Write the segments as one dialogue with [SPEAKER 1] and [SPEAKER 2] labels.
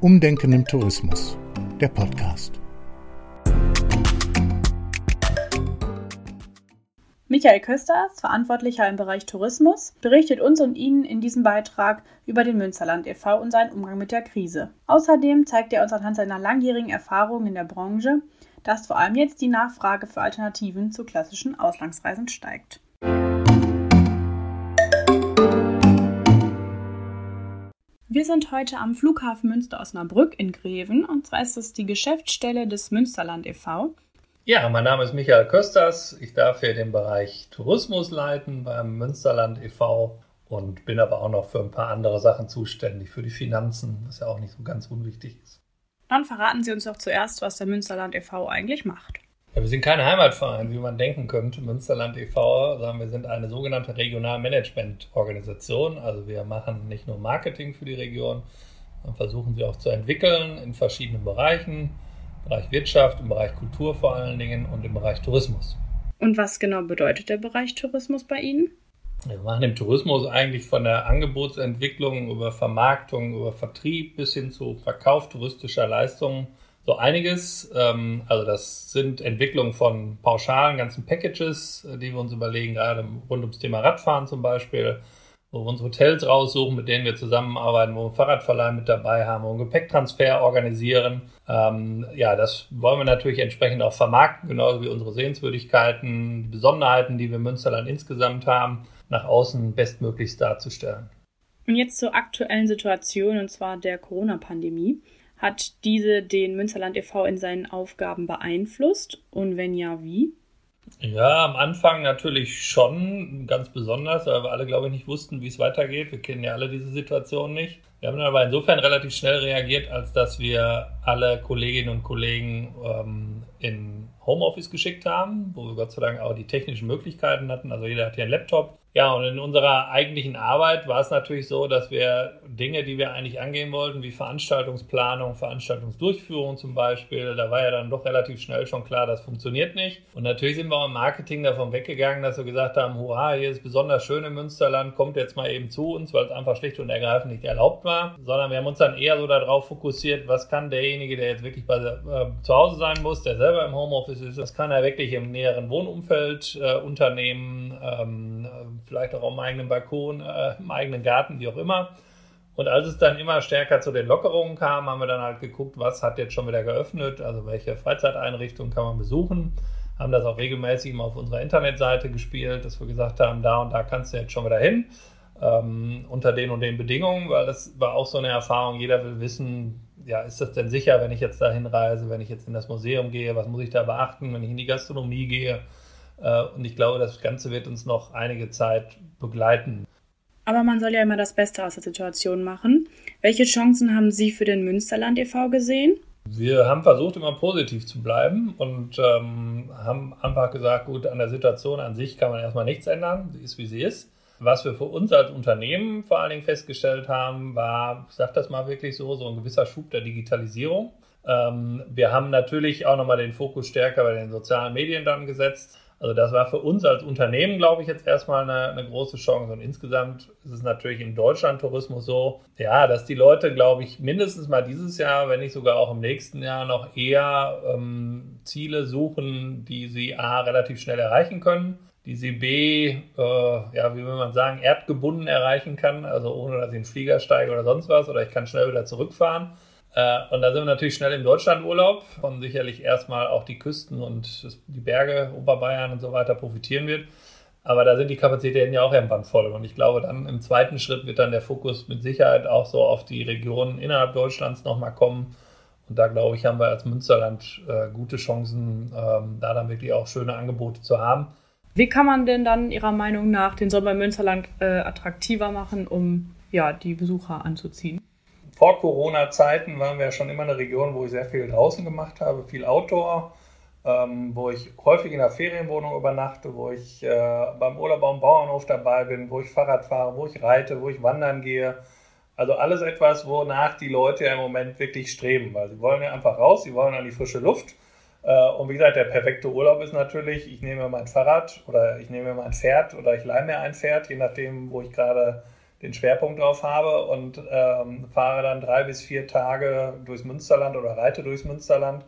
[SPEAKER 1] Umdenken im Tourismus, der Podcast.
[SPEAKER 2] Michael Kösters, Verantwortlicher im Bereich Tourismus, berichtet uns und Ihnen in diesem Beitrag über den Münsterland e.V. und seinen Umgang mit der Krise. Außerdem zeigt er uns anhand seiner langjährigen Erfahrung in der Branche, dass vor allem jetzt die Nachfrage für Alternativen zu klassischen Auslandsreisen steigt. Wir sind heute am Flughafen Münster-Osnabrück in Greven und zwar ist es die Geschäftsstelle des Münsterland e.V.
[SPEAKER 3] Ja, mein Name ist Michael Kösters. Ich darf hier den Bereich Tourismus leiten beim Münsterland e.V. und bin aber auch noch für ein paar andere Sachen zuständig, für die Finanzen, was ja auch nicht so ganz unwichtig ist.
[SPEAKER 2] Dann verraten Sie uns doch zuerst, was der Münsterland e.V. eigentlich macht.
[SPEAKER 3] Ja, wir sind kein Heimatverein, wie man denken könnte. Münsterland e.V., sagen wir, sind eine sogenannte Regionalmanagement-Organisation. Also wir machen nicht nur Marketing für die Region, sondern versuchen sie auch zu entwickeln in verschiedenen Bereichen Bereich Wirtschaft, im Bereich Kultur vor allen Dingen und im Bereich Tourismus.
[SPEAKER 2] Und was genau bedeutet der Bereich Tourismus bei Ihnen?
[SPEAKER 3] Wir machen im Tourismus eigentlich von der Angebotsentwicklung über Vermarktung, über Vertrieb bis hin zu Verkauf touristischer Leistungen so einiges. Ähm, also das sind Entwicklungen von pauschalen ganzen Packages, äh, die wir uns überlegen, gerade rund ums Thema Radfahren zum Beispiel wo wir uns Hotels raussuchen, mit denen wir zusammenarbeiten, wo wir Fahrradverleih mit dabei haben, wo wir einen Gepäcktransfer organisieren. Ähm, ja, das wollen wir natürlich entsprechend auch vermarkten, genauso wie unsere Sehenswürdigkeiten, die Besonderheiten, die wir im Münsterland insgesamt haben, nach außen bestmöglichst darzustellen.
[SPEAKER 2] Und jetzt zur aktuellen Situation, und zwar der Corona-Pandemie. Hat diese den Münsterland e.V. in seinen Aufgaben beeinflusst? Und wenn ja, wie?
[SPEAKER 3] Ja, am Anfang natürlich schon, ganz besonders, weil wir alle, glaube ich, nicht wussten, wie es weitergeht. Wir kennen ja alle diese Situation nicht. Wir haben aber insofern relativ schnell reagiert, als dass wir alle Kolleginnen und Kollegen ähm, in Homeoffice geschickt haben, wo wir Gott sei Dank auch die technischen Möglichkeiten hatten. Also jeder hat hier einen Laptop. Ja, und in unserer eigentlichen Arbeit war es natürlich so, dass wir Dinge, die wir eigentlich angehen wollten, wie Veranstaltungsplanung, Veranstaltungsdurchführung zum Beispiel, da war ja dann doch relativ schnell schon klar, das funktioniert nicht. Und natürlich sind wir auch im Marketing davon weggegangen, dass wir gesagt haben, hurra, hier ist besonders schön im Münsterland, kommt jetzt mal eben zu uns, weil es einfach schlicht und ergreifend nicht erlaubt war, sondern wir haben uns dann eher so darauf fokussiert, was kann derjenige, der jetzt wirklich bei, äh, zu Hause sein muss, der selber im Homeoffice ist, was kann er wirklich im näheren Wohnumfeld äh, unternehmen, ähm, vielleicht auch am eigenen Balkon, äh, im eigenen Garten, wie auch immer. Und als es dann immer stärker zu den Lockerungen kam, haben wir dann halt geguckt, was hat jetzt schon wieder geöffnet, also welche Freizeiteinrichtungen kann man besuchen. Haben das auch regelmäßig mal auf unserer Internetseite gespielt, dass wir gesagt haben, da und da kannst du jetzt schon wieder hin, ähm, unter den und den Bedingungen, weil das war auch so eine Erfahrung, jeder will wissen, ja, ist das denn sicher, wenn ich jetzt da hinreise, wenn ich jetzt in das Museum gehe, was muss ich da beachten, wenn ich in die Gastronomie gehe, und ich glaube, das Ganze wird uns noch einige Zeit begleiten.
[SPEAKER 2] Aber man soll ja immer das Beste aus der Situation machen. Welche Chancen haben Sie für den Münsterland e.V. gesehen?
[SPEAKER 3] Wir haben versucht, immer positiv zu bleiben und ähm, haben einfach gesagt, gut, an der Situation an sich kann man erstmal nichts ändern. Sie ist, wie sie ist. Was wir für uns als Unternehmen vor allen Dingen festgestellt haben, war, ich sage das mal wirklich so, so ein gewisser Schub der Digitalisierung. Ähm, wir haben natürlich auch nochmal den Fokus stärker bei den sozialen Medien dann gesetzt also das war für uns als Unternehmen, glaube ich, jetzt erstmal eine, eine, große Chance. Und insgesamt ist es natürlich im Deutschland-Tourismus so, ja, dass die Leute, glaube ich, mindestens mal dieses Jahr, wenn nicht sogar auch im nächsten Jahr noch eher ähm, Ziele suchen, die sie A, relativ schnell erreichen können, die sie B, äh, ja, wie will man sagen, erdgebunden erreichen kann, also ohne dass ich in den Flieger steige oder sonst was, oder ich kann schnell wieder zurückfahren. Äh, und da sind wir natürlich schnell im Deutschlandurlaub, von sicherlich erstmal auch die Küsten und die Berge, Oberbayern und so weiter profitieren wird. Aber da sind die Kapazitäten ja auch irgendwann voll. Und ich glaube, dann im zweiten Schritt wird dann der Fokus mit Sicherheit auch so auf die Regionen innerhalb Deutschlands nochmal kommen. Und da glaube ich, haben wir als Münsterland äh, gute Chancen, ähm, da dann wirklich auch schöne Angebote zu haben.
[SPEAKER 2] Wie kann man denn dann Ihrer Meinung nach den Sommer im Münsterland äh, attraktiver machen, um ja, die Besucher anzuziehen?
[SPEAKER 3] Vor Corona-Zeiten waren wir schon immer eine Region, wo ich sehr viel draußen gemacht habe, viel Outdoor, ähm, wo ich häufig in der Ferienwohnung übernachte, wo ich äh, beim Urlaub am Bauernhof dabei bin, wo ich Fahrrad fahre, wo ich reite, wo ich wandern gehe. Also alles etwas, wonach die Leute ja im Moment wirklich streben, weil sie wollen ja einfach raus, sie wollen an die frische Luft. Äh, und wie gesagt, der perfekte Urlaub ist natürlich, ich nehme mein Fahrrad oder ich nehme mein Pferd oder ich leihe mir ein Pferd, je nachdem, wo ich gerade den Schwerpunkt drauf habe und ähm, fahre dann drei bis vier Tage durchs Münsterland oder reite durchs Münsterland,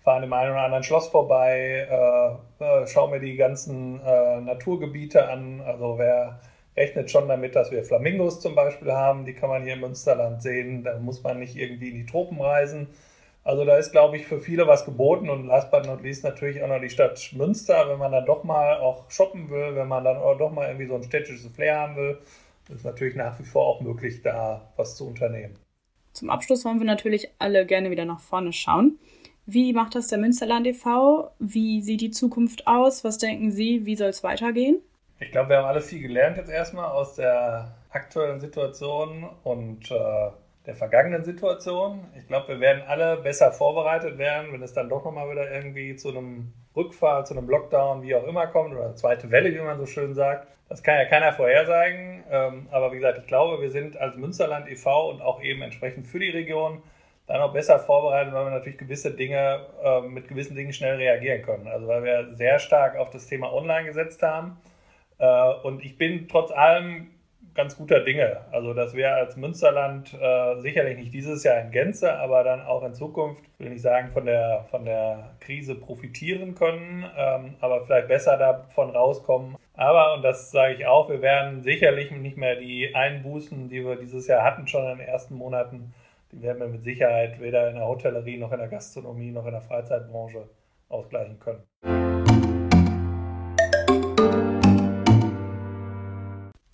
[SPEAKER 3] fahre an dem einen oder anderen Schloss vorbei, äh, äh, schaue mir die ganzen äh, Naturgebiete an. Also wer rechnet schon damit, dass wir Flamingos zum Beispiel haben, die kann man hier im Münsterland sehen, da muss man nicht irgendwie in die Tropen reisen. Also da ist, glaube ich, für viele was geboten und last but not least natürlich auch noch die Stadt Münster, wenn man dann doch mal auch shoppen will, wenn man dann doch mal irgendwie so ein städtisches Flair haben will ist natürlich nach wie vor auch möglich, da was zu unternehmen.
[SPEAKER 2] Zum Abschluss wollen wir natürlich alle gerne wieder nach vorne schauen. Wie macht das der Münsterland e.V.? Wie sieht die Zukunft aus? Was denken Sie? Wie soll es weitergehen?
[SPEAKER 3] Ich glaube, wir haben alle viel gelernt jetzt erstmal aus der aktuellen Situation und äh, der vergangenen Situation. Ich glaube, wir werden alle besser vorbereitet werden, wenn es dann doch nochmal wieder irgendwie zu einem Rückfall, zu einem Lockdown, wie auch immer kommt, oder zweite Welle, wie man so schön sagt. Das kann ja keiner vorhersagen. Ähm, aber wie gesagt, ich glaube, wir sind als Münsterland e.V. und auch eben entsprechend für die Region dann auch besser vorbereitet, weil wir natürlich gewisse Dinge ähm, mit gewissen Dingen schnell reagieren können. Also weil wir sehr stark auf das Thema Online gesetzt haben. Äh, und ich bin trotz allem ganz guter Dinge. Also, dass wir als Münsterland äh, sicherlich nicht dieses Jahr in Gänze, aber dann auch in Zukunft, will ich sagen, von der, von der Krise profitieren können, ähm, aber vielleicht besser davon rauskommen. Aber, und das sage ich auch, wir werden sicherlich nicht mehr die Einbußen, die wir dieses Jahr hatten, schon in den ersten Monaten, die werden wir mit Sicherheit weder in der Hotellerie noch in der Gastronomie noch in der Freizeitbranche ausgleichen können.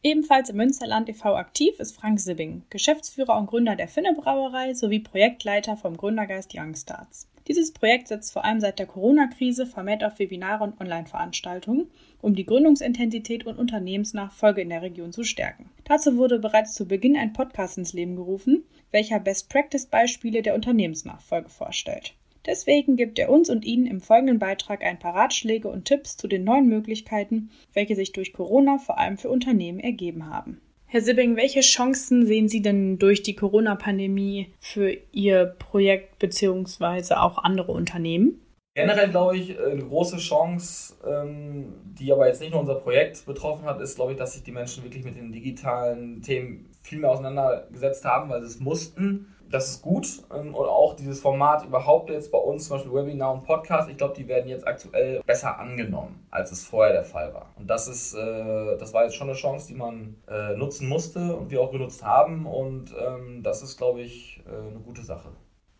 [SPEAKER 2] Ebenfalls im Münsterland e.V. aktiv ist Frank Sibbing, Geschäftsführer und Gründer der Finne Brauerei sowie Projektleiter vom Gründergeist Youngstarts. Dieses Projekt setzt vor allem seit der Corona-Krise vermehrt auf Webinare und Online-Veranstaltungen, um die Gründungsintensität und Unternehmensnachfolge in der Region zu stärken. Dazu wurde bereits zu Beginn ein Podcast ins Leben gerufen, welcher Best-Practice-Beispiele der Unternehmensnachfolge vorstellt. Deswegen gibt er uns und Ihnen im folgenden Beitrag ein paar Ratschläge und Tipps zu den neuen Möglichkeiten, welche sich durch Corona vor allem für Unternehmen ergeben haben. Herr Sibbing, welche Chancen sehen Sie denn durch die Corona-Pandemie für Ihr Projekt bzw. auch andere Unternehmen?
[SPEAKER 4] Generell glaube ich, eine große Chance, ähm, die aber jetzt nicht nur unser Projekt betroffen hat, ist, glaube ich, dass sich die Menschen wirklich mit den digitalen Themen viel mehr auseinandergesetzt haben, weil sie es mussten das ist gut. Ähm, und auch dieses Format überhaupt jetzt bei uns, zum Beispiel Webinar und Podcast, ich glaube, die werden jetzt aktuell besser angenommen, als es vorher der Fall war. Und das ist, äh, das war jetzt schon eine Chance, die man äh, nutzen musste und wir auch genutzt haben. Und ähm, das ist, glaube ich, äh, eine gute Sache.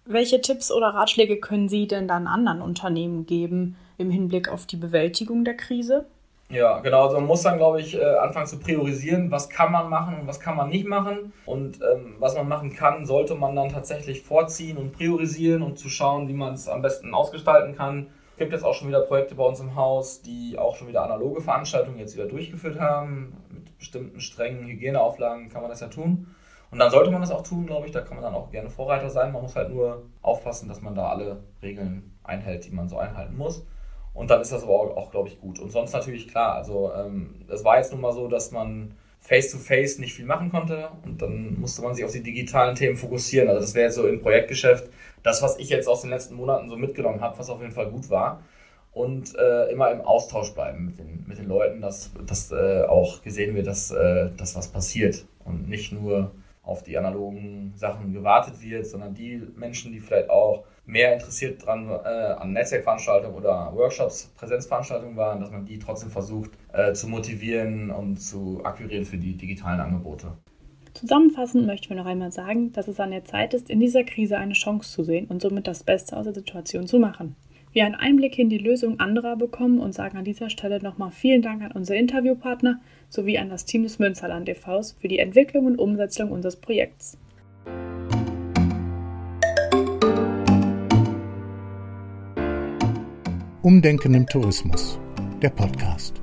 [SPEAKER 2] Welche Tipps oder Ratschläge können Sie denn dann anderen Unternehmen geben im Hinblick auf die Bewältigung der Krise?
[SPEAKER 4] Ja, genau. Also man muss dann, glaube ich, äh, anfangen zu priorisieren, was kann man machen und was kann man nicht machen. Und ähm, was man machen kann, sollte man dann tatsächlich vorziehen und priorisieren und zu schauen, wie man es am besten ausgestalten kann. Es gibt jetzt auch schon wieder Projekte bei uns im Haus, die auch schon wieder analoge Veranstaltungen jetzt wieder durchgeführt haben. Mit bestimmten strengen Hygieneauflagen kann man das ja tun. Und dann sollte man das auch tun, glaube ich. Da kann man dann auch gerne Vorreiter sein. Man muss halt nur aufpassen, dass man da alle Regeln einhält, die man so einhalten muss. Und dann ist das aber auch, auch glaube ich, gut. Und sonst natürlich klar, also ähm, es war jetzt nun mal so, dass man face-to-face -face nicht viel machen konnte und dann musste man sich auf die digitalen Themen fokussieren. Also das wäre jetzt so im Projektgeschäft das, was ich jetzt aus den letzten Monaten so mitgenommen habe, was auf jeden Fall gut war. Und äh, immer im Austausch bleiben mit den, mit den Leuten, dass, dass äh, auch gesehen wird, dass, äh, dass was passiert und nicht nur auf die analogen Sachen gewartet wird, sondern die Menschen, die vielleicht auch mehr interessiert dran äh, an Netzwerkveranstaltungen oder Workshops, Präsenzveranstaltungen waren, dass man die trotzdem versucht äh, zu motivieren und zu akquirieren für die digitalen Angebote.
[SPEAKER 2] Zusammenfassend möchten wir noch einmal sagen, dass es an der Zeit ist, in dieser Krise eine Chance zu sehen und somit das Beste aus der Situation zu machen. Wir einen Einblick in die Lösung anderer bekommen und sagen an dieser Stelle nochmal vielen Dank an unsere Interviewpartner sowie an das Team des Münsterland e.V.s für die Entwicklung und Umsetzung unseres Projekts.
[SPEAKER 1] Umdenken im Tourismus, der Podcast.